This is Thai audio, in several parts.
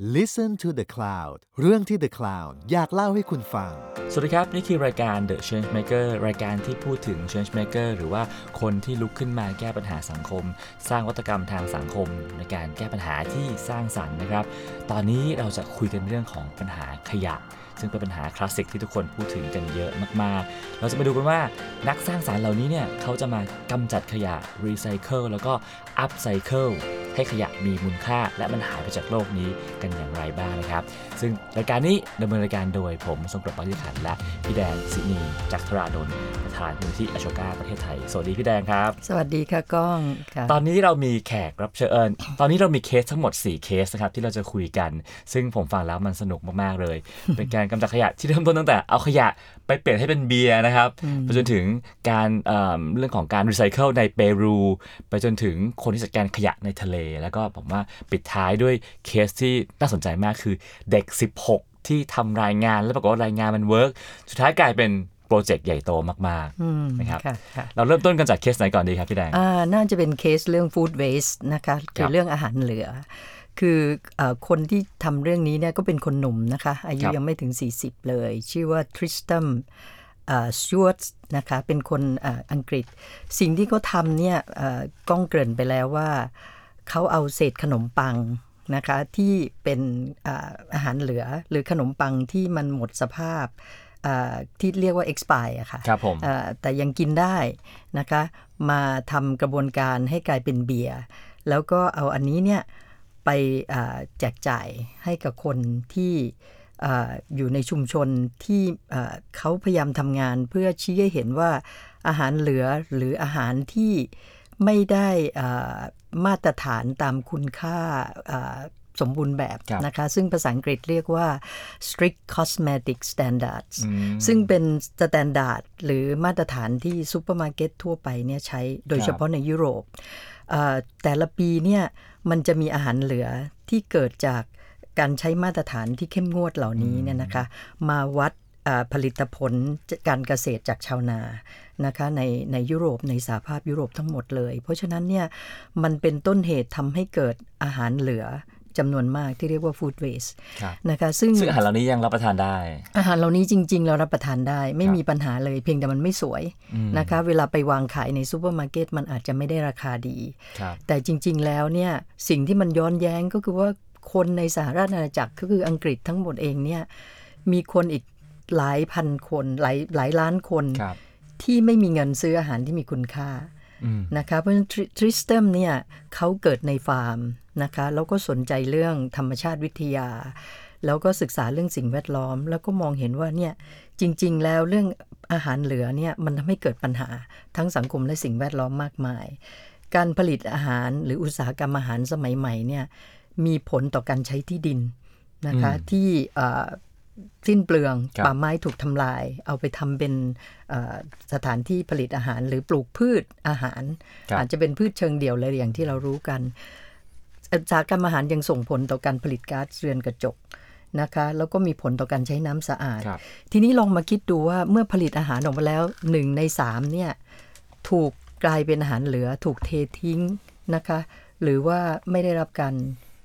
Listen to the Cloud เรื่องที่ The Cloud อยากเล่าให้คุณฟัง สวัสดีครับ นี่คือรายการ The Change Maker รายการที่พูดถึง Change Maker หรือว่าคนที่ลุกขึ้นมาแก้ปัญหาสังคม สร้างวัตกรรมทางสังคม ในการแก้ปัญหาที่สร้างสรรค์นะครับ ตอนนี้เราจะคุยกันเรื่องของปัญหาขยะ ซึ่งเป็นปัญหาคลาสสิกที่ทุกคนพูดถึงกันเยอะมากๆ เราจะมาดูกันว่านักสร้างสารรค์เหล่านี้เนี่ยเขาจะมากำจัดขยะรีไซเคิลแล้วก็upcycle ให้ขยะมีมูลค่าและมันหายไปจากโลกนี้กันอย่างไรบ้างนะครับ ซึ่งรายการนี้ดำเนินรายการโดยผมทรงกลด บางยี่ขันและพี่แดงสินีจักรธรานนท์ประธานมูลนิธิ Ashoka ประเทศไทย สวัสดีพี่แดงครับ สวัสดีค่ะก้องค่ะตอนนี้เรามีแขกรับเชิญตอนนี้เรามีเคสทั้งหมด 4 เคสนะครับที่เราจะคุยกัน ซึ่งผมฟังแล้วมันสนุกมากๆเลย เป็นการกำจัดขยะที่เริ่มต้นตั้งแต่เอาขยะไปเปลี่ยนให้เป็นเบียร์นะครับไปจนถึงการเอิ่มเรื่องของการรีไซเคิลในเปรู ไปจนถึงคนที่จัดการขยะในทะเล แล้วก็ผมว่าปิดท้ายด้วยเคสที่น่าสนใจมากคือเด็ก 16 ที่ทำรายงานแล้วปรากฏว่ารายงานมันเวิร์กสุดท้ายกลายเป็นโปรเจกต์ใหญ่โตมากอืมๆนะครับค่ะค่ะเราเริ่มต้นกันจากเคสไหนก่อนดีครับพี่แดงอ่าน่าจะเป็นเคสเรื่อง food waste นะคะ คือเรื่องอาหารเหลือ คือเออคนที่ทำเรื่องนี้เนี่ยก็เป็นคนหนุ่มนะคะ อายุครับยังไม่ถึง 40 เลย ชื่อว่าทริสตัมสจวตนะคะ เป็นคนอาอังกฤษ สิ่งที่เขาทำเนี่ยเอ่อก้องเกริ่นไปแล้วว่า เขาเอาเศษขนมปังนะคะที่เป็นอาอาหารเหลือหรือขนมปังที่มันหมดสภาพอ่าที่เรียกว่า expire อะค่ะครับผมเอ่อแต่ยังกินได้นะคะ มาทำกระบวนการให้กลายเป็นเบียร์ แล้วก็เอาอันนี้เนี่ย ไปอ่าแจกจ่ายให้กับคนที่อ่าอยู่ในชุมชนที่อ่าเขาพยายามทำงานเพื่อชี้ให้เห็นว่าอาหารเหลือหรืออาหารที่ไม่ได้อ่ามาตรฐานตามคุณค่าอ่าสมบูรณ์แบบครับนะคะ ซึ่งภาษาอังกฤษเรียกว่า strict cosmetic standards อืมซึ่งเป็น standard หรือมาตรฐานที่ซูเปอร์มาร์เก็ตทั่วไปเนี่ยใช้โดยเฉพาะในยุโรปเอ่อ แต่ละปีเนี่ยมันจะมีอาหารเหลือที่เกิดจากการใช้มาตรฐานที่เข้มงวดเหล่านี้เนี่ยนะคะ มาวัดอ่าผลิตผลการเกษตรจากชาวนานะคะในในยุโรปในสหภาพยุโรปทั้งหมดเลย เพราะฉะนั้นเนี่ยมันเป็นต้นเหตุทำให้เกิดอาหารเหลือ จำนวนมากที่เรียกว่า food waste ครับนะคะซึ่งซึ่งอาหารเหล่านี้ยังรับประทานได้ อาหารเหล่านี้จริง ๆ เรารับประทานได้ ไม่มีปัญหาเลยเพียงแต่มันไม่สวยนะคะเวลาไปวางขายในซูเปอร์มาร์เก็ตมันอาจจะไม่ได้ราคาดีครับแต่จริง ๆ แล้วเนี่ยสิ่งที่มันย้อนแย้งก็คือว่าคนในสหราชอาณาจักรก็คืออังกฤษทั้งหมดเองเนี่ยมีคนอีกหลายพันคนหลายหลายล้านคนครับที่ไม่มีเงินซื้ออาหารที่มีคุณค่าอืม นะคะเพราะฉะนั้นทริสแตมเนี่ยเขาเกิดในฟาร์มนะคะแล้วก็สนใจเรื่องธรรมชาติวิทยา แล้วก็ศึกษาเรื่องสิ่งแวดล้อม แล้วก็มองเห็นว่าเนี่ยจริง ๆ แล้วเรื่องอาหารเหลือเนี่ยมันทำให้เกิดปัญหาทั้งสังคมและสิ่งแวดล้อมมากมาย การผลิตอาหารหรืออุตสาหกรรมอาหารสมัยใหม่เนี่ยมีผลต่อการใช้ที่ดินนะคะที่เอ่อ สิ้นเปลืองครับป่าไม้ถูกทำลาย เอาไปทำเป็นเอ่อสถานที่ผลิตอาหาร หรือปลูกพืชอาหารครับอาจจะเป็นพืชเชิงเดี่ยวเลยอย่างที่เรารู้กันอุตสาหกรรมอาหารยังส่งผลต่อการผลิตก๊าซเรือนกระจกนะคะแล้วก็มีผลต่อการใช้น้ำสะอาดครับทีนี้ลองมาคิดดูว่าเมื่อผลิตอาหารออกมาแล้วหนึ่งในสามเนี่ยถูกกลายเป็นอาหารเหลือถูกเททิ้งนะคะ หรือว่าไม่ได้รับการ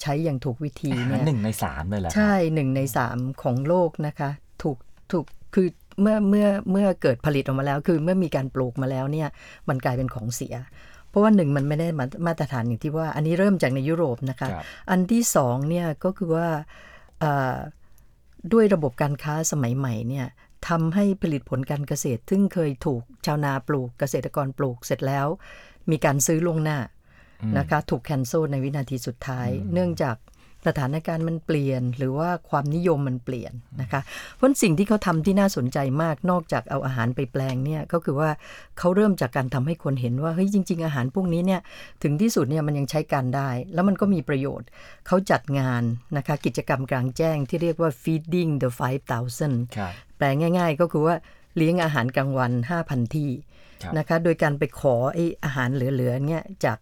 ใช้อย่างถูกวิธีอาหารเนี่ยหนึ่งในสามเลยเหรอครับใช่หนึ่งในสามของโลกนะคะ ถูกถูกคือเมื่อเมื่อเมื่อเกิดผลิตออกมาแล้ว คือเมื่อมีการปลูกมาแล้วเนี่ยมันกลายเป็นของเสีย เพราะว่าหนึ่งมันไม่ได้มามาตรฐานอย่างที่ว่า อันนี้เริ่มจากในยุโรปนะคะครับอันที่สองเนี่ยก็คือว่าเอ่อด้วยระบบการค้าสมัยใหม่เนี่ยทำให้ผลิตผลการเกษตร ซึ่งเคยถูกชาวนาปลูกเกษตรกรปลูกเสร็จแล้ว มีการซื้อล่วงหน้า นะคะ ถูกแคนเซิลในวินาทีสุดท้าย เนื่องจากสถานการณ์มันเปลี่ยน หรือว่าความนิยมมันเปลี่ยนนะคะเพราะสิ่งที่เขาทำที่น่าสนใจมากนอกจากเอาอาหารไปแปลงเนี่ยก็คือว่าเขาเริ่มจากการทำให้คนเห็นว่าเฮ้ยจริง ๆ อาหารพวกนี้เนี่ยถึงที่สุดเนี่ยมันยังใช้การได้ แล้วมันก็มีประโยชน์ เขาจัดงานนะคะกิจกรรมกลางแจ้งที่เรียกว่า feeding the 5,000ครับแปลง่าย ๆ ก็คือว่าเลี้ยงอาหารกลางวัน 5,000 ที่ครับนะคะ โดยการไปขอไอ้อาหารเหลือๆเนี่ยจาก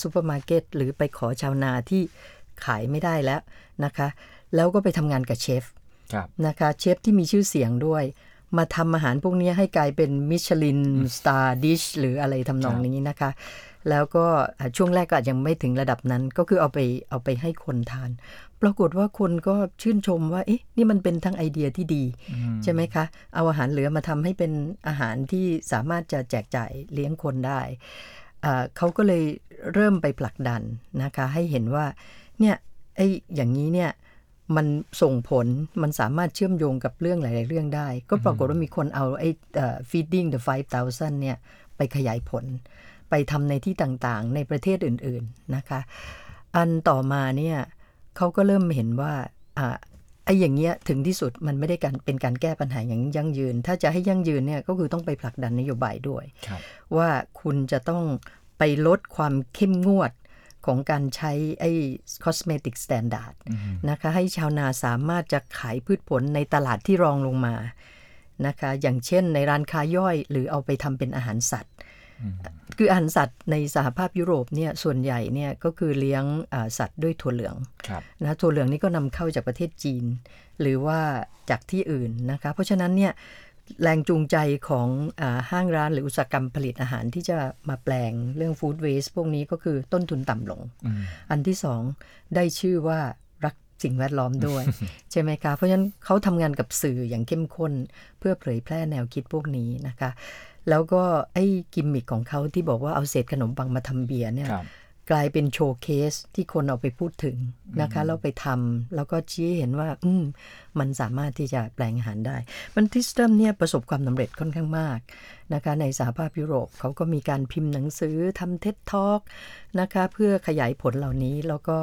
ซูเปอร์มาร์เก็ตหรือไปขอชาวนาที่ขายไม่ได้แล้วนะคะ แล้วก็ไปทำงานกับเชฟครับนะคะเชฟที่มีชื่อเสียงด้วย มาทำอาหารพวกนี้ให้กลายเป็นมิชลินสตาร์ดิชหรืออะไรทำนองนี้นะคะ แล้วก็อ่าช่วงแรกก็อาจยังไม่ถึงระดับนั้นก็คือเอาไปเอาไปให้คนทาน ปรากฏว่าคนก็ชื่นชมว่าเอ๊ะนี่มันเป็นทั้งไอเดียที่ดี ใช่ไหมคะ เอาอาหารเหลือมาทำให้เป็นอาหารที่สามารถจะแจกจ่ายเลี้ยงคนได้อ่า เขาก็เลยเริ่มไปผลักดันนะคะ ให้เห็นว่าเนี่ยไอ้อย่างนี้เนี่ยมันส่งผลมันสามารถเชื่อมโยงกับเรื่องหลาย ๆ เรื่องได้ ก็ปรากฏว่ามีคนเอาไอ้เอ่อ feeding the 5,000 เนี่ย ไปขยายผล ไปทำในที่ต่าง ๆ ในประเทศอื่น ๆ นะคะ อันต่อมาเนี่ยเขาก็เริ่มเห็นว่า อ่าไอ้อย่างเงี้ยถึงที่สุดมันไม่ได้การเป็นการแก้ปัญหาอย่างยั่งยืน ถ้าจะให้ยั่งยืนเนี่ยก็คือต้องไปผลักดันนโยบายด้วยครับว่าคุณจะต้องไปลดความเข้มงวดของการใช้ไอ้ cosmetic standard นะคะให้ชาวนาสามารถจะขายพืชผลในตลาดที่รองลงมานะคะอย่างเช่นในร้านค้าย่อยหรือเอาไปทำเป็นอาหารสัตว์ คืออาหารสัตว์ในสหภาพยุโรปเนี่ยส่วนใหญ่เนี่ยก็คือเลี้ยงอ่าสัตว์ด้วยถั่วเหลืองครับนะถั่วเหลืองนี่ก็นำเข้าจากประเทศจีน หรือว่าจากที่อื่นนะคะเพราะฉะนั้นเนี่ยแรงจูงใจของอาห้างร้านหรืออุตสาหกรรมผลิตอาหารที่จะมาแปลงเรื่องฟู้ดเวสพวกนี้ก็คือต้นทุนต่ำลงอันที่สองได้ชื่อว่ารักสิ่งแวดล้อมด้วย ใช่ไหมคะ เพราะฉะนั้นเขาทำงานกับสื่ออย่างเข้มข้น เพื่อเผยแพร่แนวคิดพวกนี้นะคะ แล้วก็ไอ้กิมมิคของเขาที่บอกว่าเอาเศษขนมปังมาทำเบียร์เนี่ยครับกลายเป็น showcase ที่คนเอาไปพูดถึงนะคะแล้วไปทำแล้วก็ชี้ให้เห็นว่า อืมมันสามารถที่จะแปลงอาหารได้ มันทริสแตมเนี่ยประสบความสำเร็จค่อนข้างมากนะคะในสหภาพยุโรปเขาก็มีการพิมพ์หนังสือทำ TED Talkนะคะเพื่อขยายผลเหล่านี้แล้วก็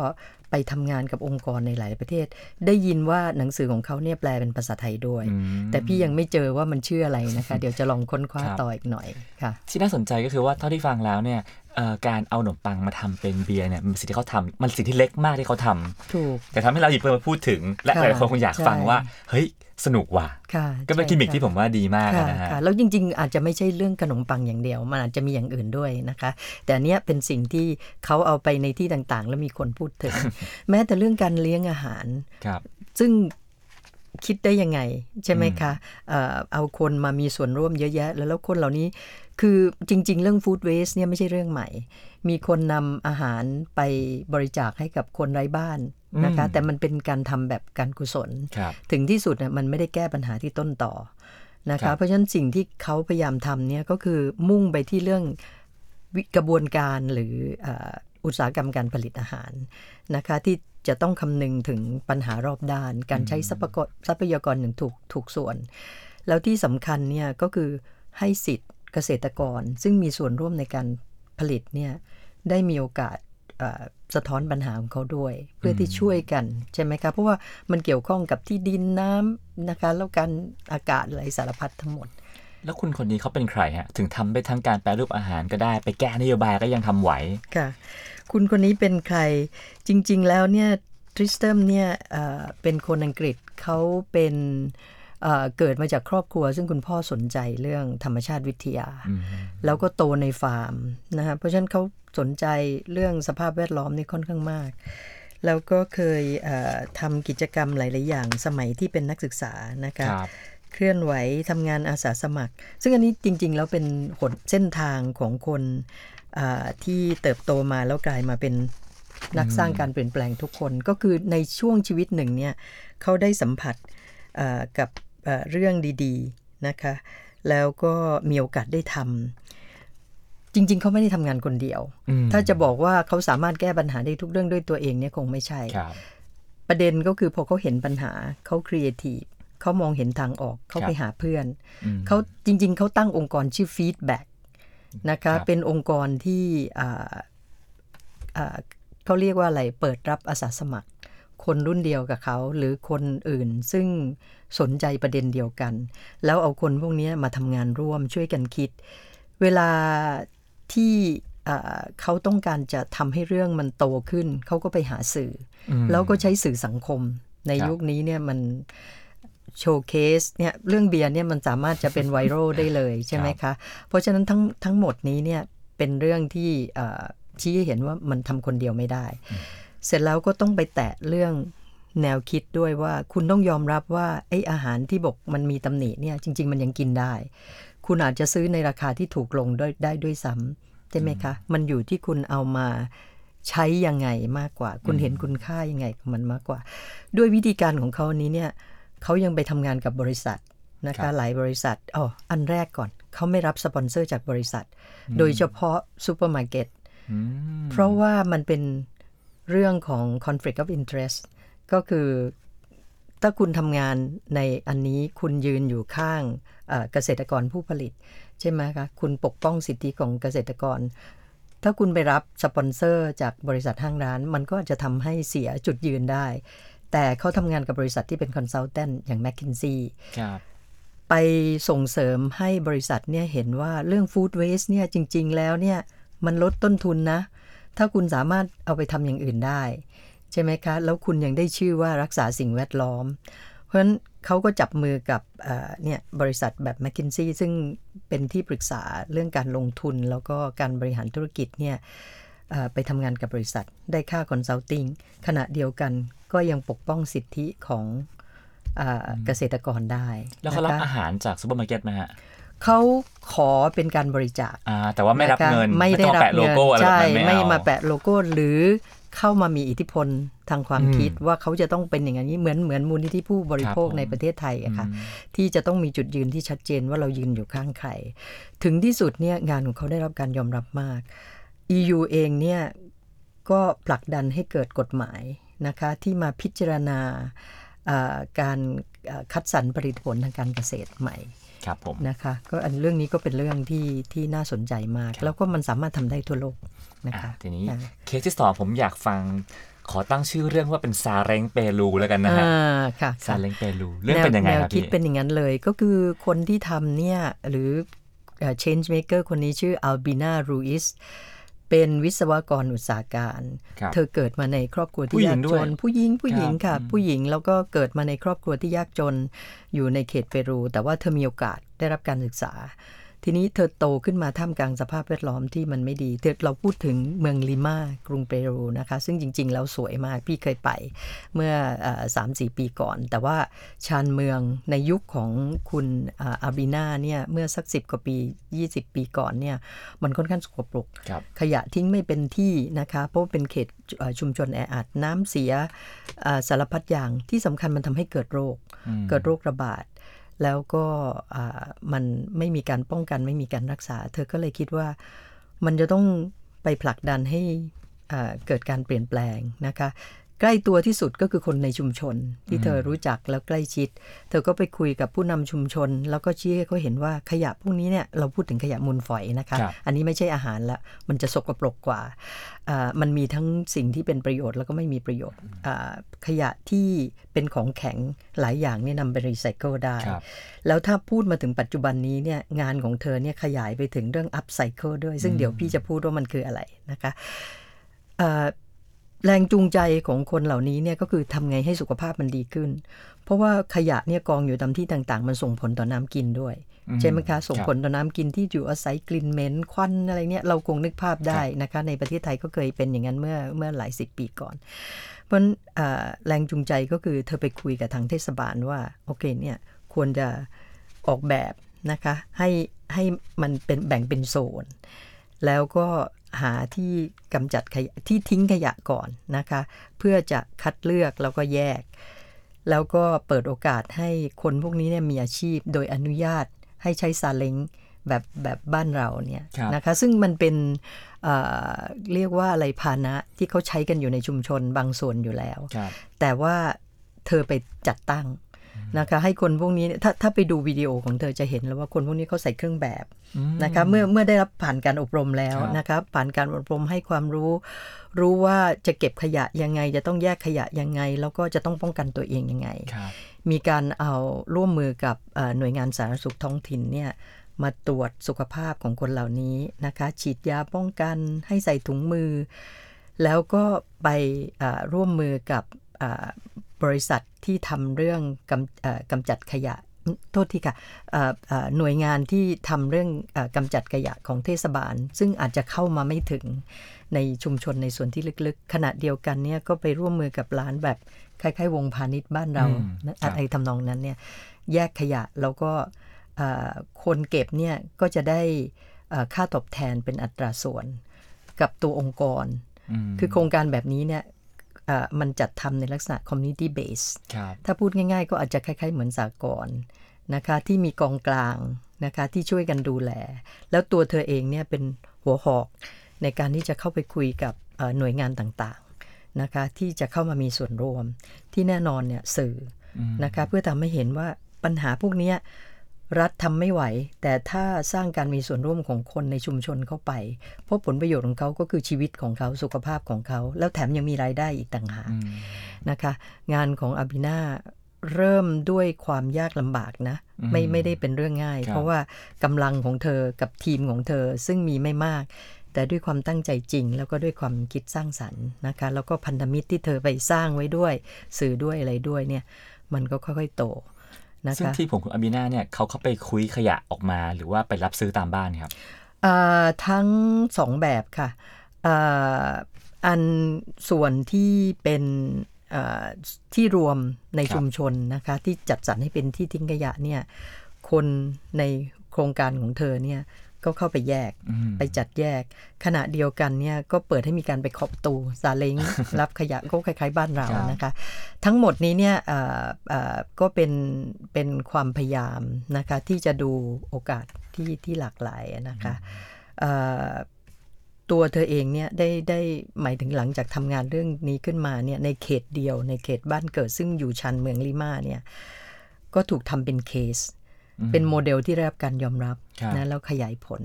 ไปทำงานกับองค์กรในหลายประเทศ ได้ยินว่าหนังสือของเขาเนี่ยแปลเป็นภาษาไทยด้วย แต่พี่ยังไม่เจอว่ามันชื่ออะไรนะคะ เดี๋ยวจะลองค้นคว้าครับต่ออีกหน่อยค่ะ ที่น่าสนใจก็คือว่าเท่าที่ฟังแล้วเนี่ยเอ่อการเอาขนมปังมาทำเป็นเบียร์เนี่ยมันเป็นสิ่งที่เขาทำมันสิ่งที่เล็กมากที่เขาทำถูกแต่ทำให้เราหยิบมาพูดถึง และหค่ะลายๆคนคงอยากใช่ฟังว่าเฮ้ย สนุกว่ะค่ะก็เป็นใช่กิมมิคค่ะที่ผมว่าดีมากค่ะนะฮะค่ะแล้วจริง ๆ อาจจะไม่ใช่เรื่องขนมปังอย่างเดียว มันอาจจะมีอย่างอื่นด้วยนะคะ แต่อันเนี้ยเป็นสิ่งที่เขาเอาไปในที่ต่างๆ แล้วมีคนพูดถึง แม้แต่เรื่องการเลี้ยงอาหารครับ ซึ่งคิดได้ยังไง ใช่ไหมคะเอ่อเอาคนมามีส่วนร่วมเยอะแยะ แล้วแล้วคนเหล่านี้คือจริง ๆ เรื่องฟู้ดเวสเนี่ยไม่ใช่เรื่องใหม่ มีคนนำอาหารไปบริจาคให้กับคนไร้บ้าน นะคะอืมแต่มันเป็นการทำแบบการกุศลครับถึงที่สุดน่ะมันไม่ได้แก้ปัญหาที่ต้นต่อนะครัคะบเพราะฉะนั้นสิ่งที่เขาพยายามทำเนี่ยก็คือมุ่งไปที่เรื่องวิกระบวนการหรืออ่าอุตสาหกรรมการผลิตอาหารนะคะที่จะต้องคำนึงถึงปัญหารอบด้าน การใช้ทรัพยากรทรัพยากรอย่างถูกถูกส่วน แล้วที่สำคัญเนี่ยก็คือให้สิทธิ์เกษตรกร ซึ่งมีส่วนร่วมในการผลิตเนี่ยได้มีโอกาสเอ่อ สะท้อนปัญหาของเขาด้วย เพื่อที่ช่วยกันใช่ไหมคะเพราะว่ามันเกี่ยวข้องกับที่ดินน้ำนะคะแล้วการอากาศอะไรสารพัดทั้งหมด แล้วคุณคนนี้เขาเป็นใครฮะถึงทำได้ทั้งการแปรรูปอาหารก็ได้ ไปแก้นโยบายก็ยังทำไหวค่ะ คุณคนนี้เป็นใครจริง ๆ แล้วเนี่ยทริสเตมเนี่ยเอ่อเป็นคนอังกฤษเขาเป็น เอ่อเกิดมาจากครอบครัว ซึ่งคุณพ่อสนใจเรื่องธรรมชาติวิทยา แล้วก็โตในฟาร์มนะฮะเพราะฉะนั้นเขาสนใจเรื่องสภาพแวดล้อมนี่ค่อนข้างมาก แล้วก็เคยเอ่อทำกิจกรรมหลาย ๆ อย่างสมัยที่เป็นนักศึกษานะคะครับเคลื่อนไหวทำงานอาสาสมัคร ซึ่งอันนี้จริง ๆ แล้วเป็นหนเส้นทางของคนอ่าที่เติบโตมาแล้วกลายมาเป็นนักสร้างการเปลี่ยนแปลงทุกคนก็คือในช่วงชีวิตหนึ่งเนี่ยเขาได้สัมผัสอ่ากับอ่า เรื่องดีๆนะคะ แล้วก็มีโอกาสได้ทำจริง ๆ เขาไม่ได้ทำงานคนเดียวอืมถ้าจะบอกว่าเขาสามารถแก้ปัญหาได้ทุกเรื่องด้วยตัวเองเนี่ยคงไม่ใช่ครับประเด็นก็คือพอเขาเห็นปัญหาเขาครีเอทีฟเขามองเห็นทางออกเขาครับไปหาเพื่อนอืมเขาจริง ๆ เขาตั้งองค์กรชื่อ Feedback นะครัคะบเป็นองค์กรที่อ่าอ่าเขาเรียกว่าอะไรเปิดรับอาสาสมัคร คนรุ่นเดียวกับเขา หรือคนอื่นซึ่งสนใจประเด็นเดียวกัน แล้วเอาคนพวกนี้มาทำงานร่วมช่วยกันคิด เวลาที่อ่าเขาต้องการจะทำให้เรื่องมันโตขึ้น เขาก็ไปหาสื่ออมแล้วก็ใช้สื่อสังคม ในครับยุคนี้เนี่ยมันโชว์เคสเนี่ยเรื่องเบียร์เนี่ยมันสามารถจะเป็นไวรัลได้เลยใช่ไหมคะ เพราะฉะนั้นทั้งทั้งหมดนี้เนี่ยเป็นเรื่องที่เอ่อชี้ให้เห็นว่ามันทำคนเดียวไม่ได้ เสร็จแล้วก็ต้องไปแตะเรื่องแนวคิดด้วยว่าคุณต้องยอมรับว่าไอ้อาหารที่บอกมันมีตำหนิเนี่ยจริง ๆ มันยังกินได้ คุณอาจจะซื้อในราคาที่ถูกลงด้วยได้ด้วยซ้ใช่ไหมคะ มันอยู่ที่คุณเอามาใช้ยังไงมากกว่า คุณเห็นคุณค่ายังไงกับมันมากกว่า ด้วยวิธีการของเขานี้เนี่ยเขายังไปทำงานกับบริษัทนะครัคะบหลายบริษัทอ๋ออันแรกก่อนเขาไม่รับสปอนเซอร์จากบริษัท โดยเฉพาะซูเปอร์มาร์เก็ตอืมเพราะว่ามันเป็น เรื่องของ conflict of interest ก็คือถ้าคุณทำงานในอันนี้คุณยืนอยู่ข้างเอ่อเกษตรกรผู้ผลิต ใช่ไหมคะ คุณปกป้องสิทธิของเกษตรกร ถ้าคุณไปรับสปอนเซอร์จากบริษัทห้างร้าน มันก็จะทำให้เสียจุดยืนได้ แต่เขาทำงานกับบริษัทที่เป็น consultant อย่าง m c k i n s e y ครับไปส่งเสริมให้บริษัทเนี่ยเห็นว่าเรื่องฟู้ดเวสเนี่ยจริง ๆ แล้วเนี่ยมันลดต้นทุนนะ ถ้าคุณสามารถเอาไปทำอย่างอื่นได้ ใช่ไหมคะ แล้วคุณยังได้ชื่อว่ารักษาสิ่งแวดล้อม เพราะฉะนั้นเขาก็จับมือกับเนี่ยบริษัทแบบ m c k i n s e y ซึ่งเป็นที่ปรึกษาเรื่องการลงทุนแล้วก็การบริหารธุรกิจเนี่ยไปทำงานกับบริษัทได้ค่าคอนซัลทิงขณะเดียวกันก็ยังปกป้องสิทธิของเอ่อเกษตรกรได้ แล้วเขารับอาหารจากซูเปอร์มาร์เก็ตไหมฮะ เขาขอเป็นการบริจาคอ่าแต่ว่าไม่รับนะคะเงิน ไม่ได้ต้องรับเงินแปะโลโก้อะไรแบบใช่นั้นไม่ไม่เอามาแปะโลโก้หรือเข้ามามีอิทธิพลทางความอืมคิดว่าเขาจะต้องเป็นอย่างนี้เหมือนเหมือนมูลนิธิผู้บริโภคครับผมในประเทศไทยอะค่ะอืมที่จะต้องมีจุดยืนที่ชัดเจนว่าเรายืนอยู่ข้างใครถึงที่สุดเนี่ยงานของเขาได้รับการยอมรับมาก EU เองเนี่ยก็ผลักดันให้เกิดกฎหมายนะคะที่มาพิจารณาเอ่อการเอ่อคัดสรรผลิตผลทางการเกษตรใหม่ ครับผมนะคะก็อันเรื่องนี้ก็เป็นเรื่องที่ที่น่าสนใจมาก แล้วก็มันสามารถทำได้ทั่วโลกนะอะคะทีนี้อ่าเคสที่สองผมอยากฟังขอตั้งชื่อเรื่องว่าเป็นซาเล้งเปรูแล้วกันนะฮะอ่าค่ะซาค่ะเล้งเปรูเรื่องเป็นยังไงแนวครับคิดพี่เป็นอย่างนั้นเลยก็คือคนที่ทำเนี่ยหรือเอ่อ change maker คนนี้ชื่ออัลบินารูอิส เป็นวิศวกรอุตสาหการครับเธอเกิดมาในครอบครัวผู้ที่หญิยางกด้จวยนผู้หญิงผู้หญิงครัค่ะบผู้หญิงแล้วก็เกิดมาในครอบครัวที่ยากจน อยู่ในเขตเปรู แต่ว่าเธอมีโอกาสได้รับการศึกษา ทีนี้เธอโตขึ้นมาท่ามกลางสภาพแวดล้อมที่มันไม่ดีเธอเราพูดถึงเมืองลิมากรุงเปรูนะคะ ซึ่งจริง ๆ แล้วสวยมากพี่เคยไปเมื่อสามสี่ปีก่อน แต่ว่าชานเมืองในยุคของคุณอ่าอาบีนาเนี่ยเมื่อสักสิบกว่าปี 20 ปีก่อนเนี่ยมันค่อนข้างสกปรกครับขยะทิ้งไม่เป็นที่นะคะ เพราะว่าเป็นเขตเอ่อชุมชนแออัดน้ำเสียอ่าสารพัดอย่างที่สำคัญมันทำให้เกิดโรคอืมเกิดโรคระบาด แล้วก็มันไม่มีการป้องกันไม่มีการรักษา เธอก็เลยคิดว่ามันจะต้องไปผลักดันให้เกิดการเปลี่ยนแปลงนะคะ ใกล้ตัวที่สุดก็คือคนในชุมชน ที่เธอรู้จักแล้วใกล้ชิด เธอก็ไปคุยกับผู้นำชุมชน แล้วก็ชี้ให้เขาเห็นว่าขยะพวกนี้เนี่ยเราพูดถึงขยะมูลฝอยนะคะครับอันนี้ไม่ใช่อาหารละมันจะสกปรกกว่าอ่า มันมีทั้งสิ่งที่เป็นประโยชน์แล้วก็ไม่มีประโยชน์อ่าขยะที่เป็นของแข็งหลายอย่างเนี่ยนำไปรีไซเคิลได้ครับแล้วถ้าพูดมาถึงปัจจุบันนี้เนี่ยงานของเธอเนี่ยขยายไปถึงเรื่องอัพไซเคิลด้วย ซึ่งเดี๋ยวพี่จะพูดว่ามันคืออะไรนะคะเอ่อ แรงจูงใจของคนเหล่านี้เนี่ยก็คือทำไงให้สุขภาพมันดีขึ้น เพราะว่าขยะเนี่ยกองอยู่ตามที่ต่างๆ มันส่งผลต่อน้ำกินด้วยอืมใช่ไหมคะ ส่งครับผลต่อน้ำกินที่อยู่อาศัยกลิ่นเหม็นควันอะไรเนี่ยเราคงนึกภาพได้นะคะ ในประเทศไทยก็เคยเป็นอย่างนั้นเมื่อเมื่อหลายสิบปีก่อน เพราะฉะนั้นอ่าแรงจูงใจก็คือเธอไปคุยกับทางเทศบาลว่าโอเคเนี่ยควรจะออกแบบนะคะให้ให้มันเป็นแบ่งเป็นโซน แล้วก็ หาที่กำจัดขยะที่ทิ้งขยะก่อนนะคะ เพื่อจะคัดเลือกแล้วก็แยก แล้วก็เปิดโอกาสให้คนพวกนี้เนี่ยมีอาชีพ โดยอนุญาตให้ใช้ซาเล้งแบบแบบบ้านเราเนี่ยครับนะคะซึ่งมันเป็นเอ่อเรียกว่าอะไรพาหนะที่เขาใช้กันอยู่ในชุมชนบางส่วนอยู่แล้วครับแต่ว่าเธอไปจัดตั้ง นะคะ ให้คนพวกนี้ถ้าถ้าไปดูวิดีโอของเธอจะเห็นแล้วว่าคนพวกนี้เขาใส่เครื่องแบบอืมนะคะเมื่อเมื่อได้รับผ่านการอบรมแล้วครับนะคะผ่านการอบรมให้ความรู้ รู้ว่าจะเก็บขยะยังไง จะต้องแยกขยะยังไง แล้วก็จะต้องป้องกันตัวเองยังไงครับมีการเอาร่วมมือกับเอ่อหน่วยงานสาธารณสุขท้องถิ่นเนี่ยมาตรวจสุขภาพของคนเหล่านี้นะคะ ฉีดยาป้องกันให้ใส่ถุงมือ แล้วก็ไปเอ่อร่วมมือกับเอ่อ บริษัทที่ทำเรื่องกำเอ่อกำจัดขยะอืมโทษทีค่ะเอ่อเอ่อหน่วยงานที่ทำเรื่องเออกำจัดขยะของเทศบาล ซึ่งอาจจะเข้ามาไม่ถึงในชุมชนในส่วนที่ลึกๆ ขณะเดียวกันเนี่ยก็ไปร่วมมือกับร้านแบบคล้ายๆ วงพาณิชย์บ้านเราอืมนะครับอะไรทำนองนั้นเนี่ยแยกขยะแล้วก็เอ่อคนเก็บเนี่ยก็จะได้เอ่อค่าตอบแทนเป็นอัตราส่วนกับตัวองค์กรมคือโครงการแบบนี้เนี่ยเอ่อ มันจัดทำในลักษณะ community base ครับถ้าพูดง่ายๆ ก็อาจจะคล้ายๆ เหมือนสากลนะคะที่มีกองกลางนะคะที่ช่วยกันดูแล แล้วตัวเธอเองเนี่ยเป็นหัวหอกในการที่จะเข้าไปคุยกับเอ่อหน่วยงานต่างๆนะคะที่จะเข้ามามีส่วนร่วมที่แน่นอนเนี่ยสื่ออนะคะเพื่อทำให้เห็นว่าปัญหาพวกเนี้ย รัฐทำไม่ไหว แต่ถ้าสร้างการมีส่วนร่วมของคนในชุมชนเข้าไป เพราะผลประโยชน์ของเขาก็คือชีวิตของเขาสุขภาพของเขา แล้วแถมยังมีรายได้อีกต่างหากอืมนะคะ งานของอาบินาเริ่มด้วยความยากลำบากนะ ไม่ไม่ได้เป็นเรื่องง่ายครับเพราะว่ากำลังของเธอกับทีมของเธอซึ่งมีไม่มาก แต่ด้วยความตั้งใจจริง แล้วก็ด้วยความคิดสร้างสรรค์นะคะ แล้วก็พันธมิตรที่เธอไปสร้างไว้ด้วย สื่อด้วยอะไรด้วยเนี่ย มันก็ค่อยๆโต นะซึ่งคะที่ผมคุณอาบีนาเนี่ยเขาเข้าไปคุยขยะออกมา หรือว่าไปรับซื้อตามบ้านครับอ่าทั้งสองแบบค่ะอ่าอันส่วนที่เป็นอ่าที่รวมในครับชุมชนนะคะ ที่จัดสรรให้เป็นที่ทิ้งขยะเนี่ยคนในโครงการของเธอเนี่ย ก็เข้าไปแยกอืมไปจัดแยก ขณะเดียวกันเนี่ยก็เปิดให้มีการไปเคาะประตูซาเล้งรับขยะก็คล้ายๆบ้านเราครับนะคะ ทั้งหมดนี้เนี่ยเอ่อเอ่อก็เป็นเป็นความพยายามนะคะที่จะดูโอกาสที่ที่หลากหลายนะคะเอ่อตัวเธอเองเนี่ยได้ได้หมายถึงหลังจากทำงานเรื่องนี้ขึ้นมาเนี่ยในเขตเดียวในเขตบ้านเกิดซึ่งอยู่ชันเมืองลิมาเนี่ยก็ถูกทำเป็นเคส เป็นโมเดลที่ได้รับการยอมรับครับนะแล้วขยายผล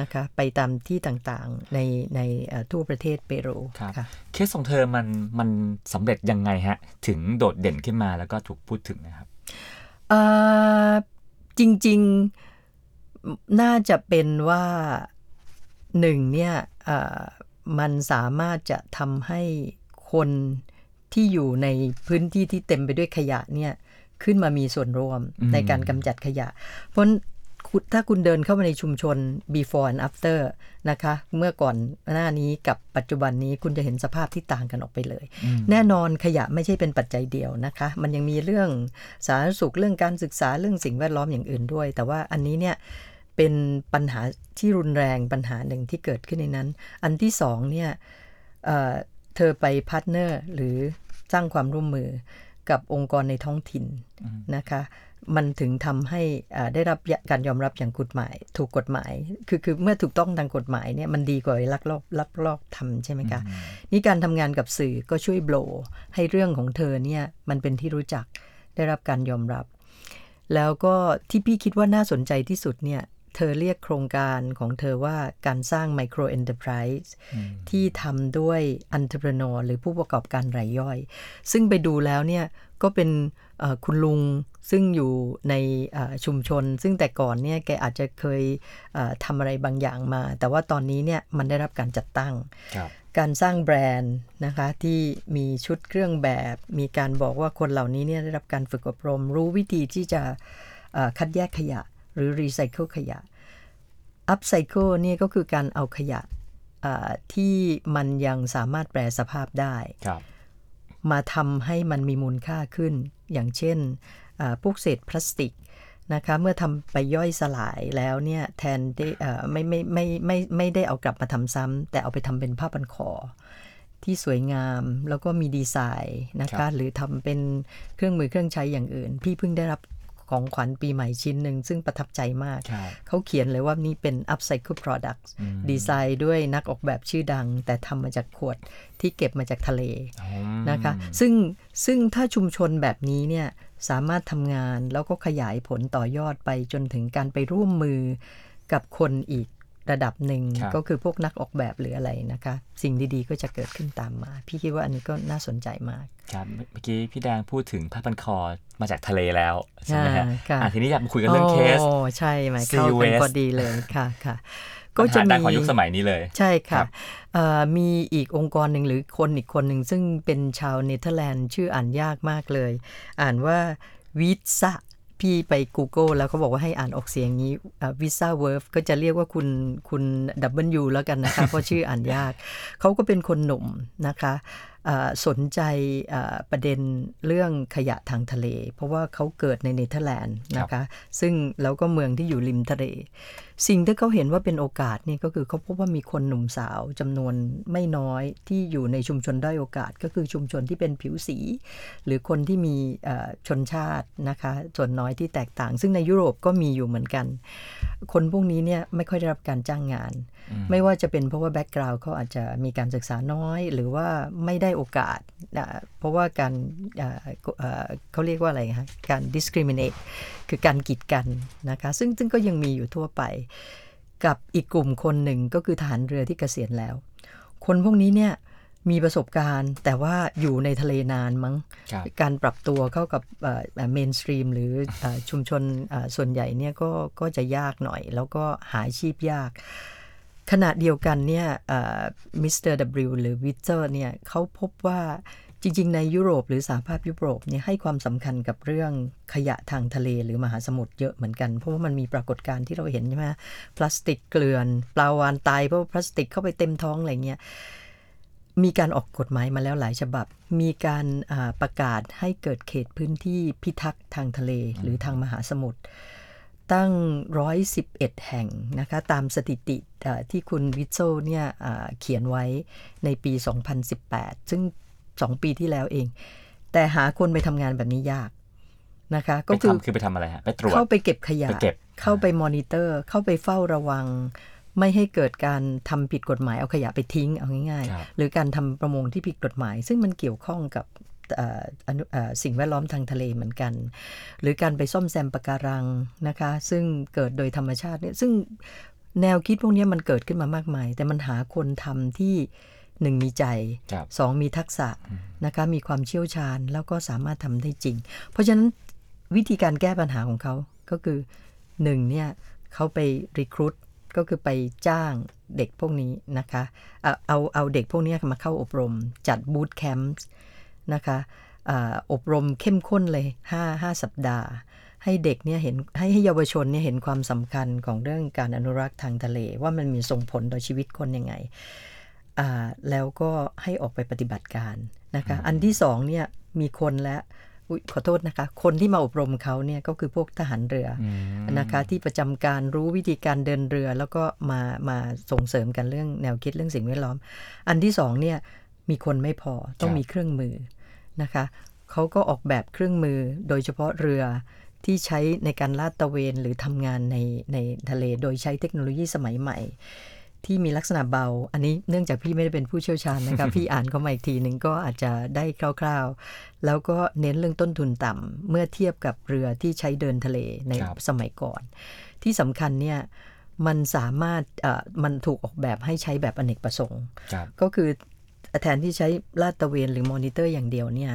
นะคะไปตามที่ต่างๆในในเอ่อทั่วประเทศเปรูครับค่ะเคสของเธอมันมันสำเร็จยังไงฮะ ถึงโดดเด่นขึ้นมาแล้วก็ถูกพูดถึงนะครับเอ่อจริงๆน่าจะเป็นว่าหนึ่งเนี่ยเอ่อมันสามารถจะทำให้คนที่อยู่ในพื้นที่ที่เต็มไปด้วยขยะเนี่ย ขึ้นมามีส่วนร่วมอืมในการกำจัดขยะ เพราะคุณถ้าคุณเดินเข้ามาในชุมชน before and after นะคะ เมื่อก่อนหน้านี้กับปัจจุบันนี้คุณจะเห็นสภาพที่ต่างกันออกไปเลย แน่นอนขยะไม่ใช่เป็นปัจจัยเดียวนะคะ มันยังมีเรื่องสาธารณสุขเรื่องการศึกษาเรื่องสิ่งแวดล้อมอย่างอื่นด้วย แต่ว่าอันนี้เนี่ยเป็นปัญหาที่รุนแรงปัญหาหนึ่งที่เกิดขึ้นในนั้น อันที่สองเนี่ยเอ่อเธอไป partner หรือสร้างความร่วมมือ กับองค์กรในท้องถิ่นนะคะมันถึงทำให้อ่าได้รับการยอมรับอย่างกฎหมาย ถูกกฎหมาย คือคือเมื่อถูกต้องทางกฎหมายเนี่ยมันดีกว่าลักลอบลักลอบทำใช่ไหมคะนี่การทำงานกับสื่อก็ช่วยโบลให้เรื่องของเธอเนี่ยมันเป็นที่รู้จักได้รับการยอมรับ แล้วก็ที่พี่คิดว่าน่าสนใจที่สุดเนี่ย เธอเรียกโครงการของเธอว่าการสร้าง micro enterprise ที่ทำด้วย entrepreneur หรือผู้ประกอบการรายย่อย ซึ่งไปดูแล้วเนี่ยก็เป็นเอ่อคุณลุงซึ่งอยู่ในเอ่อชุมชน ซึ่งแต่ก่อนเนี่ยแกอาจจะเคยเอ่อทำอะไรบางอย่างมา แต่ว่าตอนนี้เนี่ยมันได้รับการจัดตั้งครับการสร้างแบรนด์นะคะที่มีชุดเครื่องแบบ มีการบอกว่าคนเหล่านี้เนี่ยได้รับการฝึกอบรม รู้วิธีที่จะเอ่อคัดแยกขยะ หรือรีไซเคิลขยะอัพไซเคิลเนี่ยก็คือการเอาขยะเอ่อที่มันยังสามารถแปลสภาพได้ครับมาทำให้มันมีมูลค่าขึ้น อย่างเช่นอ่าพวกเศษพลาสติกนะคะเมื่อทำไปย่อยสลายแล้วเนี่ยแทนได้เอ่อไม่ไม่ไม่ไม่ไม่ได้เอากลับมาทำซ้ำแต่เอาไปทำเป็นผ้าพันคอที่สวยงามแล้วก็มีดีไซน์นะครัคะบหรือทำเป็นเครื่องมือเครื่องใช้อย่างอื่น พี่เพิ่งได้รับ ของขวัญปีใหม่ชิ้นหนึ่ง ซึ่งประทับใจมากครับเขาเขียนเลยว่านี่เป็น upcycle products ดีไซน์ด้วยนักออกแบบชื่อดัง แต่ทำมาจากขวดที่เก็บมาจากทะเลอืมนะคะ ซึ่งซึ่งถ้าชุมชนแบบนี้เนี่ยสามารถทำงานแล้วก็ขยายผลต่อยอดไปจนถึงการไปร่วมมือกับคนอีก ระดับหนึ่งครับก็คือพวกนักออกแบบหรืออะไรนะคะ สิ่งดีๆก็จะเกิดขึ้นตามมา พี่คิดว่าอันนี้ก็น่าสนใจมากครับเมื่อกี้พี่แดงพูดถึงผ้าพันคอมาจากทะเลแล้วใช่ไหมฮะอ่าค่ะอะทีนี้อยากมาคุยกันเรื่องเคสโอ้ใช่ไหม Sea เข้ากัน Waste พอดีเลยค่ะค่ะปัญหาดังของยุคสมัยนี้เลย ใช่ครัค่ะบเอ่อมีอีกองค์กรหนึ่งหรือคนอีกคนหนึ่งซึ่งเป็นชาวเนเธอร์แลนด์ชื่ออ่านยากมากเลย อ่านว่าวิซา พี่ไป Google แล้วเขาบอกว่าให้อ่านออกเสียงนี้วิซาเวิร์ฟก็จะเรียกว่าคุณคุณดับเบิลยูแล้วกันนะคะ เพราะชื่ออ่านยาก เขาก็เป็นคนหนุ่มนะคะสนใจเอ่อประเด็นเรื่องขยะทางทะเล เพราะว่าเขาเกิดในเนเธอร์แลนด์นะคะ ซึ่งแล้วก็เมืองที่อยู่ริมทะเล สิ่งที่เขาเห็นว่าเป็นโอกาสนี่ก็คือเขาพบว่ามีคนหนุ่มสาวจำนวนไม่น้อยที่อยู่ในชุมชนด้อยโอกาส ก็คือชุมชนที่เป็นผิวสี หรือคนที่มีเอ่อชนชาตินะคะส่วนน้อยที่แตกต่าง ซึ่งในยุโรปก็มีอยู่เหมือนกัน คนพวกนี้เนี่ยไม่ค่อยได้รับการจ้างงาน ไม่ว่าจะเป็นเพราะว่าแบ็กกราวด์เขาอาจจะมีการศึกษาน้อย หรือว่าไม่ได้โอกาสอ่าเพราะว่าการอ่าเอ่อเขาเรียกว่าอะไรคะการ discriminate คือการกีดกันนะคะซึ่งซึ่งก็ยังมีอยู่ทั่วไป กับอีกกลุ่มคนหนึ่งก็คือทหารเรือที่เกษียณแล้ว คนพวกนี้เนี่ยมีประสบการณ์แต่ว่าอยู่ในทะเลนานมั้งครับการปรับตัวเข้ากับmainstream หรือเอ่อชุมชนเอ่อส่วนใหญ่เนี่ยก็ก็จะยากหน่อย แล้วก็หาอาชีพยาก ขณะเดียวกันเนี่ยมิสเตอร์ W หรือวิเตอร์เนี่ยเขาพบว่าจริง ๆ ในยุโรปหรือสหภาพยุโรปเนี่ยให้ความสำคัญกับเรื่องขยะทางทะเลหรือมหาสมุทรเยอะเหมือนกัน เพราะว่ามันมีปรากฏการณ์ที่เราเห็นใช่ไหมพลาสติกเกลื่อนปลาวาฬตายเพราะพลาสติกเข้าไปเต็มท้องอะไรเงี้ยมีการออกกฎหมายมาแล้วหลายฉบับ มีการประกาศให้เกิดเขตพื้นที่พิทักษ์ทางทะเลหรือทางมหาสมุทร ตั้ง 111 แห่งนะคะตามสถิติเอ่อที่คุณวิโซเนี่ยอ่าเขียนไว้ในปี 2018 ซึ่ง 2 ปีที่แล้วเอง แต่หาคนไปทำงานแบบนี้ยากนะคะไปก็คือทำคือไปทำอะไรฮะไปตรวจเข้าไปเก็บขยะไปเก็บเข้าไปมอนิเตอร์ เข้าไปเฝ้าระวัง ไม่ให้เกิดการทำผิดกฎหมายเอาขยะไปทิ้งเอาง่ายครับๆหรือการทำประมงที่ผิดกฎหมาย ซึ่งมันเกี่ยวข้องกับเอ่ออนุเอ่อ สิ่งแวดล้อมทางทะเลเหมือนกัน หรือการไปซ่อมแซมปะการังนะคะ ซึ่งเกิดโดยธรรมชาติเนี่ยซึ่งแนวคิดพวกนี้มันเกิดขึ้นมามากมาย แต่มันหาคนทำที่หนึ่งมีใจครับสองมีทักษะนะคะมีความเชี่ยวชาญแล้วก็สามารถทำได้จริง เพราะฉะนั้นวิธีการแก้ปัญหาของเขาก็คือหนึ่งเนี่ยเขาไปรีครูดก็คือไปจ้างเด็กพวกนี้นะคะ เอาเอาเอาเด็กพวกนี้มาเข้าอบรม จัดบูตแคมป์ นะคะอาอบรมเข้มข้นเลย 5 5 สัปดาห์ ให้เด็กเนี่ยเห็นให้ให้เยาวชนเนี่ยเห็นความสำคัญของเรื่องการอนุรักษ์ทางทะเล ว่ามันมีส่งผลต่อชีวิตคนยังไงอ่าแล้วก็ให้ออกไปปฏิบัติการนะคะ อันที่สองเนี่ยมีคนและอุ๊ยขอโทษนะคะ คนที่มาอบรมเขาเนี่ยก็คือพวกทหารเรืออนะคะที่ประจำการรู้วิธีการเดินเรือ แล้วก็มามาส่งเสริมกันเรื่องแนวคิดเรื่องสิ่งแวดล้อม อันที่สองเนี่ยมีคนไม่พอต้องครับมีเครื่องมือ นะคะเขาก็ออกแบบเครื่องมือโดยเฉพาะเรือที่ใช้ในการลาดตระเวนหรือทำงานในในทะเลโดยใช้เทคโนโลยีสมัยใหม่ ที่มีลักษณะเบา อันนี้เนื่องจากพี่ไม่ได้เป็นผู้เชี่ยวชาญนะครับพี่อ่านเข้ามาอีกทีหนึ่งก็อาจจะได้คร่าวๆ แล้วก็เน้นเรื่องต้นทุนต่ำเมื่อเทียบกับเรือที่ใช้เดินทะเลในครับสมัยก่อน ที่สำคัญเนี่ยมันสามารถเอ่อมันถูกออกแบบให้ใช้แบบอเนกประสงค์ครับก็คือ แทนที่ใช้ลาดตระเวนหรือมอนิเตอร์อย่างเดียวเนี่ย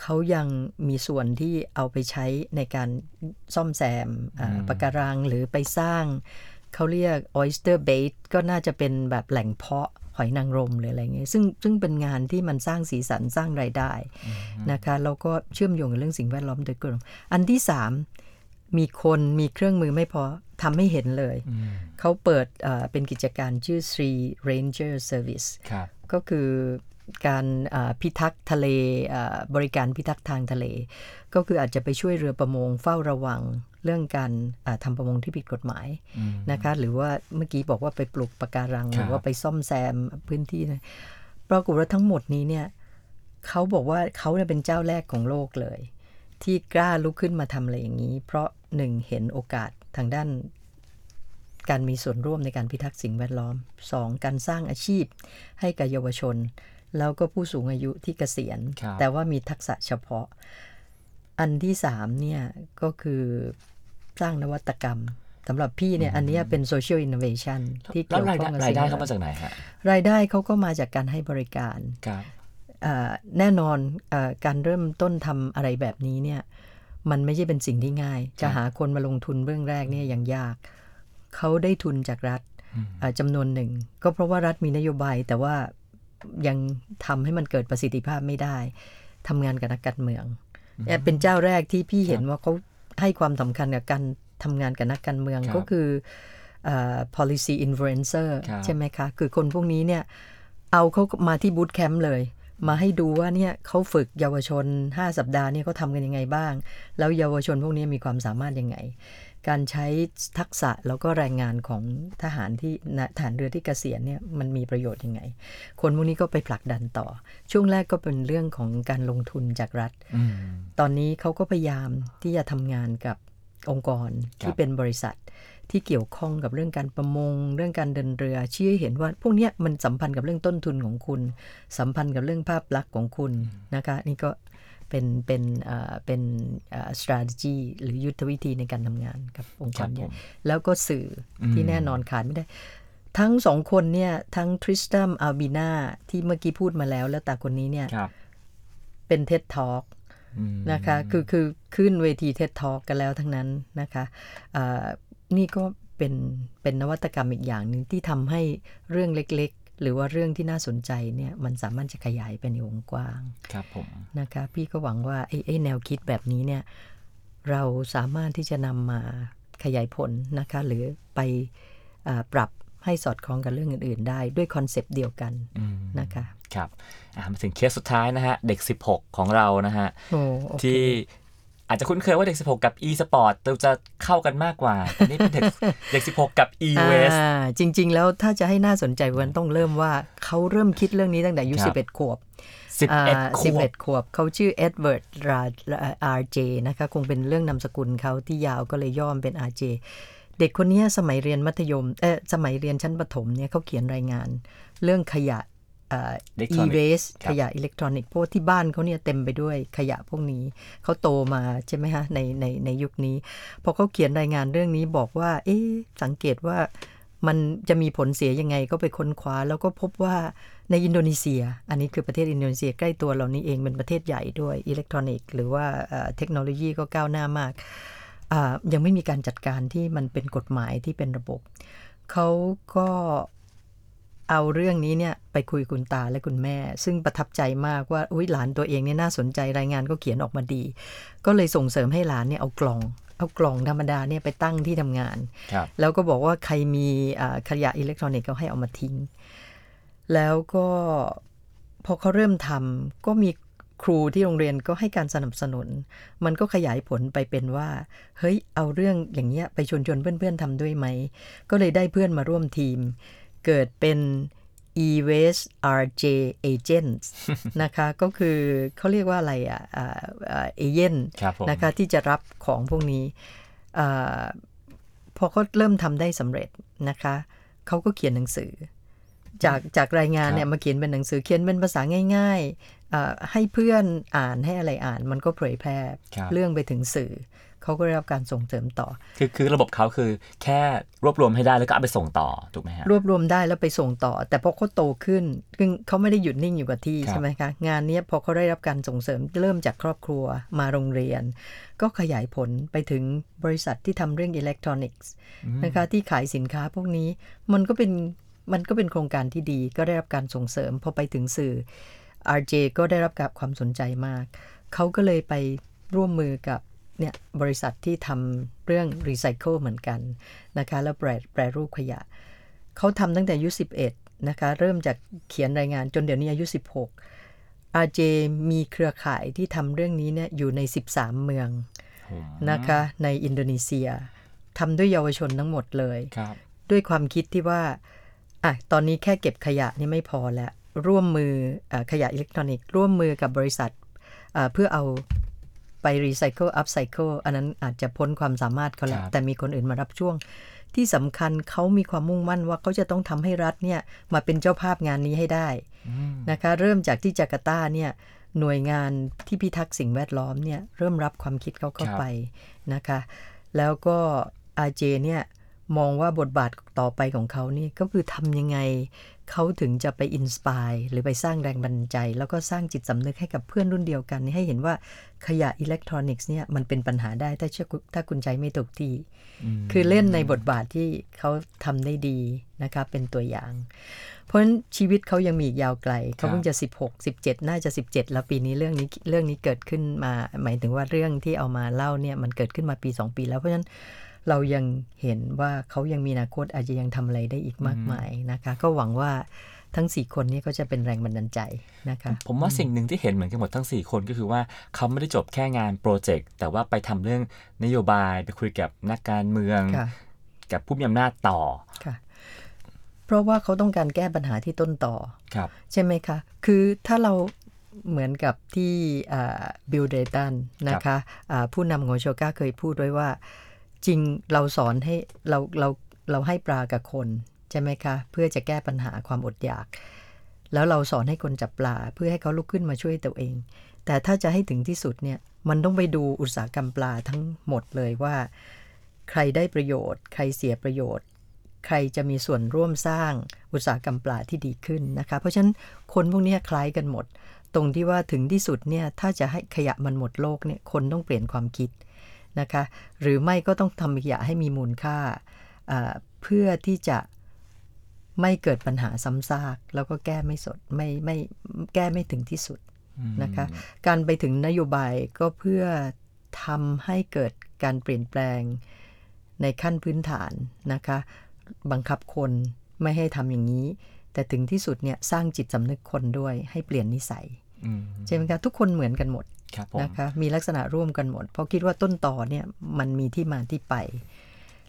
เขายังมีส่วนที่เอาไปใช้ในการซ่อมแซมอ่าปะการังหรือไปสร้าง เขาเรียก oyster bait ก็น่าจะเป็นแบบแหล่งเพาะหอยนางรมหรืออะไรเงี้ยซึ่งซึ่งเป็นงานที่มันสร้างสีสันสร้างรายได้นะคะแล้วก็เชื่อมโยงกับเรื่องสิ่งแวดล้อมโดยตรงอันที่สาม มีคนมีเครื่องมือไม่พอทำให้เห็นเลย เขาเปิดเอ่อเป็นกิจการชื่อ Three Ranger Service ครับก็คือการอ่าพิทักษ์ทะเลอ่าบริการพิทักษ์ทางทะเล ก็คืออาจจะไปช่วยเรือประมงเฝ้าระวังเรื่องการอ่าทำประมงที่ผิดกฎหมายนะคะ หรือว่าเมื่อกี้บอกว่าไปปลูกปะการังครับหรือว่าไปซ่อมแซมพื้นที่นะปรากฏว่าทั้งหมดนี้เนี่ยเขาบอกว่าเขาเนี่ยเป็นเจ้าแรกของโลกเลย ที่กล้าลุกขึ้นมาทำอะไรอย่างนี้ เพราะ หนึ่งเห็นโอกาสทางด้านการมีส่วนร่วมในการพิทักษ์สิ่งแวดล้อม 2. การสร้างอาชีพให้กับเยาวชน แล้วก็ผู้สูงอายุที่เกษียณครับแต่ว่ามีทักษะเฉพาะ อันที่3เนี่ยก็คือสร้างนวัตกรรมสำหรับพี่เนี่ยอันเนี้ยเป็น social innovation ที่แล้เกี่วยวรายข้ได้องกับรายได้สิ่งแวเข้าดล้มาอมจากไหนฮะรายได้เขาก็มาจากการให้บริการครับอ่าแน่นอนอาการเริ่มต้นทำอะไรแบบนี้เนี่ย มันไม่ใช่เป็นสิ่งที่ง่าย จะหาคนมาลงทุนเบื้องแรกเนี่ยยังยาก เขาได้ทุนจากรัฐอ่าจำนวนหนึ่ง ก็เพราะว่ารัฐมีนโยบาย แต่ว่ายังทำให้มันเกิดประสิทธิภาพไม่ได้ทำงานกับนักการเมืองเนี่ยเป็นเจ้าแรกที่พี่เห็นว่าเขาให้ความสำคัญกับการทำงานกับนักการเมืองครับก็คืออ่า policy influencer ครับใช่ไหมคะ คือคนพวกนี้เนี่ย เอาเขามาที่บูตแคมป์เลย มาให้ดูว่าเนี่ยเขาฝึกเยาวชน 5 สัปดาห์เนี่ยเขาทำกันยังไงบ้าง แล้วเยาวชนพวกนี้มีความสามารถยังไง การใช้ทักษะแล้วก็แรงงานของทหารที่นะทหารเรือที่เกษียณเนี่ยมันมีประโยชน์ยังไง คนพวกนี้ก็ไปผลักดันต่อ ช่วงแรกก็เป็นเรื่องของการลงทุนจากรัฐอืมตอนนี้เขาก็พยายามที่จะทำงานกับองค์กรครับที่เป็นบริษัท ที่เกี่ยวข้องกับเรื่องการประมง เรื่องการเดินเรือชี้ให้เห็นว่าพวกเนี้ยมันสัมพันธ์กับเรื่องต้นทุนของคุณ สัมพันธ์กับเรื่องภาพลักษณ์ของคุณนะคะนี่ก็เป็นเป็นเอ่อเป็นเอ่อ strategy หรือยุทธวิธีในการทำงานกับองค์กรเนี่ยแล้วก็สื่ออที่แน่นอนขาดไม่ได้ ทั้งสองคนเนี่ย ทั้งทริสตัมอัลบีนาที่เมื่อกี้พูดมาแล้ว แล้วตาคนนี้เนี่ยครับเป็นเท็ดทอ l k อืมนะคะ คือคือขึ้นเวทีเท็ดทอ k กันแล้วทั้งนั้นนะคะอ่า นี่ก็เป็นเป็นนวัตกรรมอีกอย่างหนึ่งที่ทำให้เรื่องเล็กๆ หรือว่าเรื่องที่น่าสนใจเนี่ยมันสามารถจะขยายไปในวงกว้างครับผมนะคะพี่ก็หวังว่าไอ้ไอ้แนวคิดแบบนี้เนี่ยเราสามารถที่จะนำมาขยายผลนะคะหรือไปอ่าปรับให้สอดคล้องกับเรื่องอื่น ๆ ได้ด้วยคอนเซปต์เดียวกันอืมนะคะครับอะมาถึงเคสสุดท้ายนะฮะ เด็ก 16 ของเรานะฮะโอ้โอเคที่ อาจจะคุ้นเคยว่าเด็ก 16 กับ e sport เราจะเข้ากันมากกว่าแต่นี่เป็นเด็กเด็ก 16 กับ e waste อ่าจริง ๆ แล้วถ้าจะให้น่าสนใจวันต้องเริ่มว่าเขาเริ่มคิดเรื่องนี้ตั้งแต่อายุครับ11 ขวบ11 ขวบ11ขวบเขาชื่อเอ็ดเวิร์ดอาร์เจนะคะคงเป็นเรื่องนามสกุลเขาที่ยาวก็เลยย่อเป็น RJ เด็กคนเนี้ยสมัยเรียนมัธยมเออสมัยเรียนชั้นประถมเนี่ยเขาเขียนรายงาน เรื่องขยะเอ่อ Electronic e-waste ครับขยะอิเล็กทรอนิกส์เพราะว่าที่บ้านเขาเนี่ยเต็มไปด้วยขยะพวกนี้เขาโตมาใช่ไหมฮะในในในยุคนี้ พอเขาเขียนรายงานเรื่องนี้บอกว่า เอ๊ะสังเกตว่ามันจะมีผลเสียยังไงก็ไปค้นคว้า แล้วก็พบว่าในอินโดนีเซีย อันนี้คือประเทศอินโดนีเซียใกล้ตัวเรานี่เองเป็นประเทศใหญ่ด้วยอิเล็กทรอนิกส์หรือว่าเอ่อเทคโนโลยีก็ก้าวหน้ามากอ่ายังไม่มีการจัดการที่มันเป็นกฎหมายที่เป็นระบบเขาก็ เอาเรื่องนี้เนี่ยไปคุยคุณตาและคุณแม่ ซึ่งประทับใจมากว่าอุ้ยหลานตัวเองเนี่ยน่าสนใจรายงานก็เขียนออกมาดี ก็เลยส่งเสริมให้หลานเนี่ยเอากล่องเอากล่องธรรมดาเนี่ยไปตั้งที่ทำงานครับแล้วก็บอกว่าใครมีอ่าขยะอิเล็กทรอนิกส์ก็ให้เอามาทิ้ง แล้วก็พอเขาเริ่มทำก็มีครูที่โรงเรียนก็ให้การสนับสนุน มันก็ขยายผลไปเป็นว่า เฮ้ย เอาเรื่องอย่างเงี้ยไปชวนชวนๆเพื่อนๆทำด้วยไหม ก็เลยได้เพื่อนมาร่วมทีม เกิดเป็น e-waste RJ agents นะคะ ก็คือเขาเรียกว่าอะไรอะเอเย่นครับผมนะคะที่จะรับของพวกนี้อาพอเขาเริ่มทำได้สำเร็จนะคะเขาก็เขียนหนังสือ จากจากรายงานเนี่ยมาเขียนเป็นหนังสือเขียนเป็นภาษาง่ายๆอ่าให้เพื่อนอ่านให้อะไรอ่าน มันก็เผยแพร่ครับเรื่องไปถึงสื่อ เขาก็ได้รับการส่งเสริมต่อ คือคือระบบเขาคือแค่รวบรวมให้ได้แล้วก็เอาไปส่งต่อถูกไหมฮะรวบรวมได้แล้วไปส่งต่อ แต่พอเขาโตขึ้นคือเขาไม่ได้หยุดนิ่งอยู่กับที่ครับใช่ไหมคะงานเนี้ยพอเขาได้รับการส่งเสริมเริ่มจากครอบครัวมาโรงเรียน ก็ขยายผลไปถึงบริษัทที่ทำเรื่องอิเล็กทรอนิกส์นะคะที่ขายสินค้าพวกนี้มันก็เป็นมันก็เป็นโครงการที่ดีก็ได้รับการส่งเสริมพอไปถึงสื่อ RJ ก็ได้รับกับความสนใจมาก เขาก็เลยไปร่วมมือกับ เนี่ยบริษัทที่ทำเรื่องรีไซเคิลเหมือนกันนะคะแล้วแปรแปรรูปขยะ เขาทำตั้งแต่อายุ11นะคะเริ่มจากเขียนรายงานจนเดี๋ยวนี้อายุ 16 RJ มีเครือข่ายที่ทำเรื่องนี้เนี่ยอยู่ใน 13 เมืองนะคะในอินโดนีเซียทำด้วยเยาวชนทั้งหมดเลยครับด้วยความคิดที่ว่าอะตอนนี้แค่เก็บขยะนี่ไม่พอแล้ว ร่วมมืออาขยะอิเล็กทรอนิกส์ร่วมมือกับบริษัทอ่าเพื่อเอา ไปรีไซเคิล upcycle อันนั้นอาจจะพ้นความสามารถเขาแล้วครับแต่มีคนอื่นมารับช่วง ที่สำคัญเขามีความมุ่งมั่นว่าเขาจะต้องทำให้รัฐเนี่ยมาเป็นเจ้าภาพงานนี้ให้ได้นะคะเริ่มจากที่จาการ์ตาเนี่ยหน่วยงานที่พิทักษ์สิ่งแวดล้อมเนี่ยเริ่มรับความคิดเขาเข้าครับไปนะคะ แล้วก็ RJ เนี่ยมองว่าบทบาทต่อไปของเขานี่ก็คือทำยังไง เขาถึงจะไป inspire หรือไปสร้างแรงบันดาลใจ แล้วก็สร้างจิตสำนึกให้กับเพื่อนรุ่นเดียวกันให้เห็นว่าขยะอิเล็กทรอนิกส์เนี่ยมันเป็นปัญหาได้ถ้าเชื่อถ้าคุณใช้ไม่ถูกที่ คือเล่นในบทบาทที่เขาทำได้ดีนะคะเป็นตัวอย่าง เพราะฉะนั้นชีวิตเขายังมีอีกยาวไกล เขาเพิ่งจะ 16 17 น่าจะ 17 แล้วปีนี้เรื่องนี้เรื่องนี้เกิดขึ้นมา หมายถึงว่าเรื่องที่เอามาเล่าเนี่ยมันเกิดขึ้นมาปี 2 ปีแล้วเพราะฉะนั้น เรายังเห็นว่าเขายังมีอนาคตอาจจะยังทำอะไรได้อีกมากมายนะคะ ก็หวังว่าทั้ง 4 คนนี้ก็จะเป็นแรงบันดาลใจนะคะผมว่าสิ่งหนึ่งที่เห็นเหมือนกันหมดทั้ง 4 คนก็คือว่าเขาไม่ได้จบแค่งานโปรเจกต์แต่ว่าไปทำเรื่องนโยบายไปคุยกับนักการเมืองค่ะกับผู้มีอำนาจต่อค่ะ เพราะว่าเขาต้องการแก้ปัญหาที่ต้นต่อครับใช่ไหมคะ คือถ้าเราเหมือนกับที่บิลเดตันนะคะอ่าผู้นำของโชก้าเคยพูดไว้ว่า จริงเราสอนให้เราเราเราให้ปลากับคนใช่ไหมคะ เพื่อจะแก้ปัญหาความอดอยาก แล้วเราสอนให้คนจับปลาเพื่อให้เขาลุกขึ้นมาช่วยตัวเอง แต่ถ้าจะให้ถึงที่สุดเนี่ยมันต้องไปดูอุตสาหกรรมปลาทั้งหมดเลยว่า ใครได้ประโยชน์ ใครเสียประโยชน์ ใครจะมีส่วนร่วมสร้างอุตสาหกรรมปลาที่ดีขึ้นนะคะ เพราะฉะนั้นคนพวกนี้คล้ายกันหมด ตรงที่ว่าถึงที่สุดเนี่ยถ้าจะให้ขยะมันหมดโลกเนี่ยคนต้องเปลี่ยนความคิด นะคะ หรือไม่ก็ต้องทำขยะให้มีมูลค่าอ่า เพื่อที่จะไม่เกิดปัญหาซ้ำซาก แล้วก็แก้ไม่สดไม่ไม่แก้ไม่ถึงที่สุดนะคะ การไปถึงนโยบายก็เพื่อทำให้เกิดการเปลี่ยนแปลงในขั้นพื้นฐานนะคะ บังคับคนไม่ให้ทำอย่างนี้ แต่ถึงที่สุดเนี่ยสร้างจิตสำนึกคนด้วยให้เปลี่ยนนิสัยอืมใช่ไหมคะทุกคนเหมือนกันหมดครับผม นะคะมีลักษณะร่วมกันหมด เพราะคิดว่าต้นต่อเนี่ยมันมีที่มาที่ไป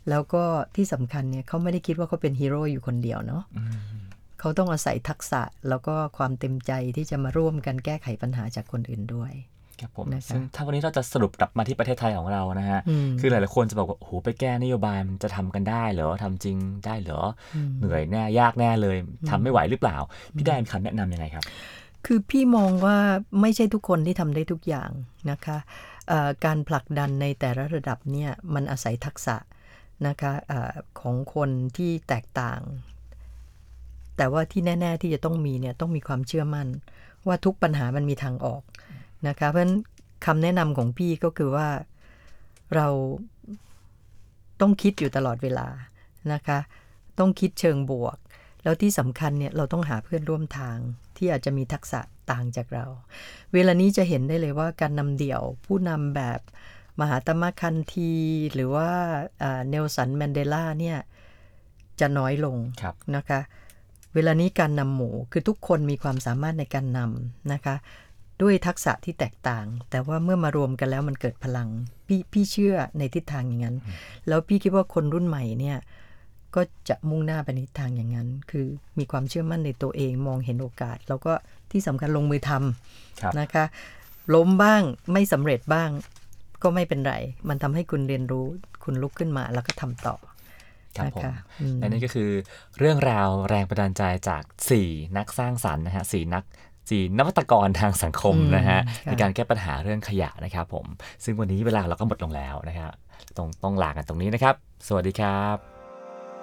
แล้วก็ที่สำคัญเนี่ยเขาไม่ได้คิดว่าเขาเป็นฮีโร่อยู่คนเดียวเนาะอืมเขาต้องอาศัยทักษะแล้วก็ความเต็มใจที่จะมาร่วมกันแก้ไขปัญหาจากคนอื่นด้วยครับผมนะคะซึ่งถ้าวันนี้เราจะสรุปกลับมาที่ประเทศไทยของเรานะฮะอืมคือหลายๆคนจะบอกว่า โอ้โห ไปแก้นโยบายมันจะทำกันได้เหรอทำจริงได้เหรออเหนื่อยแน่ ยากแน่เลยทำไม่ไหวหรือเปล่า พี่ได้มีคำแนะนำยังไงครับ คือพี่มองว่าไม่ใช่ทุกคนที่ทำได้ทุกอย่างนะคะการผลักดันในแต่ละระดับเนี่ยมันอาศัยทักษะนะคะออของคนที่แตกต่าง แต่ว่าที่แน่ ๆ ที่จะต้องมีเนี่ยต้องมีความเชื่อมั่น ว่าทุกปัญหามันมีทางออกนะคะเพราะฉะนั้นคำแนะนำของพี่ก็คือว่าเราต้องคิดอยู่ตลอดเวลานะคะ ต้องคิดเชิงบวก แล้วที่สำคัญเนี่ยเราต้องหาเพื่อนร่วมทาง ที่อาจจะมีทักษะต่างจากเรา เวลานี้จะเห็นได้เลยว่าการนำเดี่ยวผู้นำแบบมหาตมะคันที หรือว่าเนลสันแมนเดลาเนี่ยจะน้อยลงครับนะคะ เวลานี้การนำหมู่คือทุกคนมีความสามารถในการนำนะคะ ด้วยทักษะที่แตกต่าง แต่ว่าเมื่อมารวมกันแล้วมันเกิดพลัง พี่พี่เชื่อในทิศทางอย่างนั้น แล้วพี่คิดว่าคนรุ่นใหม่เนี่ย ก็จะมุ่งหน้าไปในทิศทางอย่างนั้น คือมีความเชื่อมั่นในตัวเองมองเห็นโอกาส แล้วก็ที่สำคัญลงมือทครับำนะคะ ล้มบ้างไม่สำเร็จบ้าง ก็ไม่เป็นไร มันทำให้คุณเรียนรู้ คุณลุกขึ้นมาแล้วก็ทำต่อครับนะผมคะอืมและนี่ก็คือเรื่องราวแรงบันดาลใจจาก 4 นักสร้างสรรค์นะฮะสี่นักสี่นวัตกรทางสังคมนะฮะอืมค่ะในการแก้ปัญหาเรื่องขยะนะครับผม ซึ่งวันนี้เวลาเราก็หมดลงแล้วนะครับต้องต้องลากันตรงนี้นะครับ สวัสดีครับ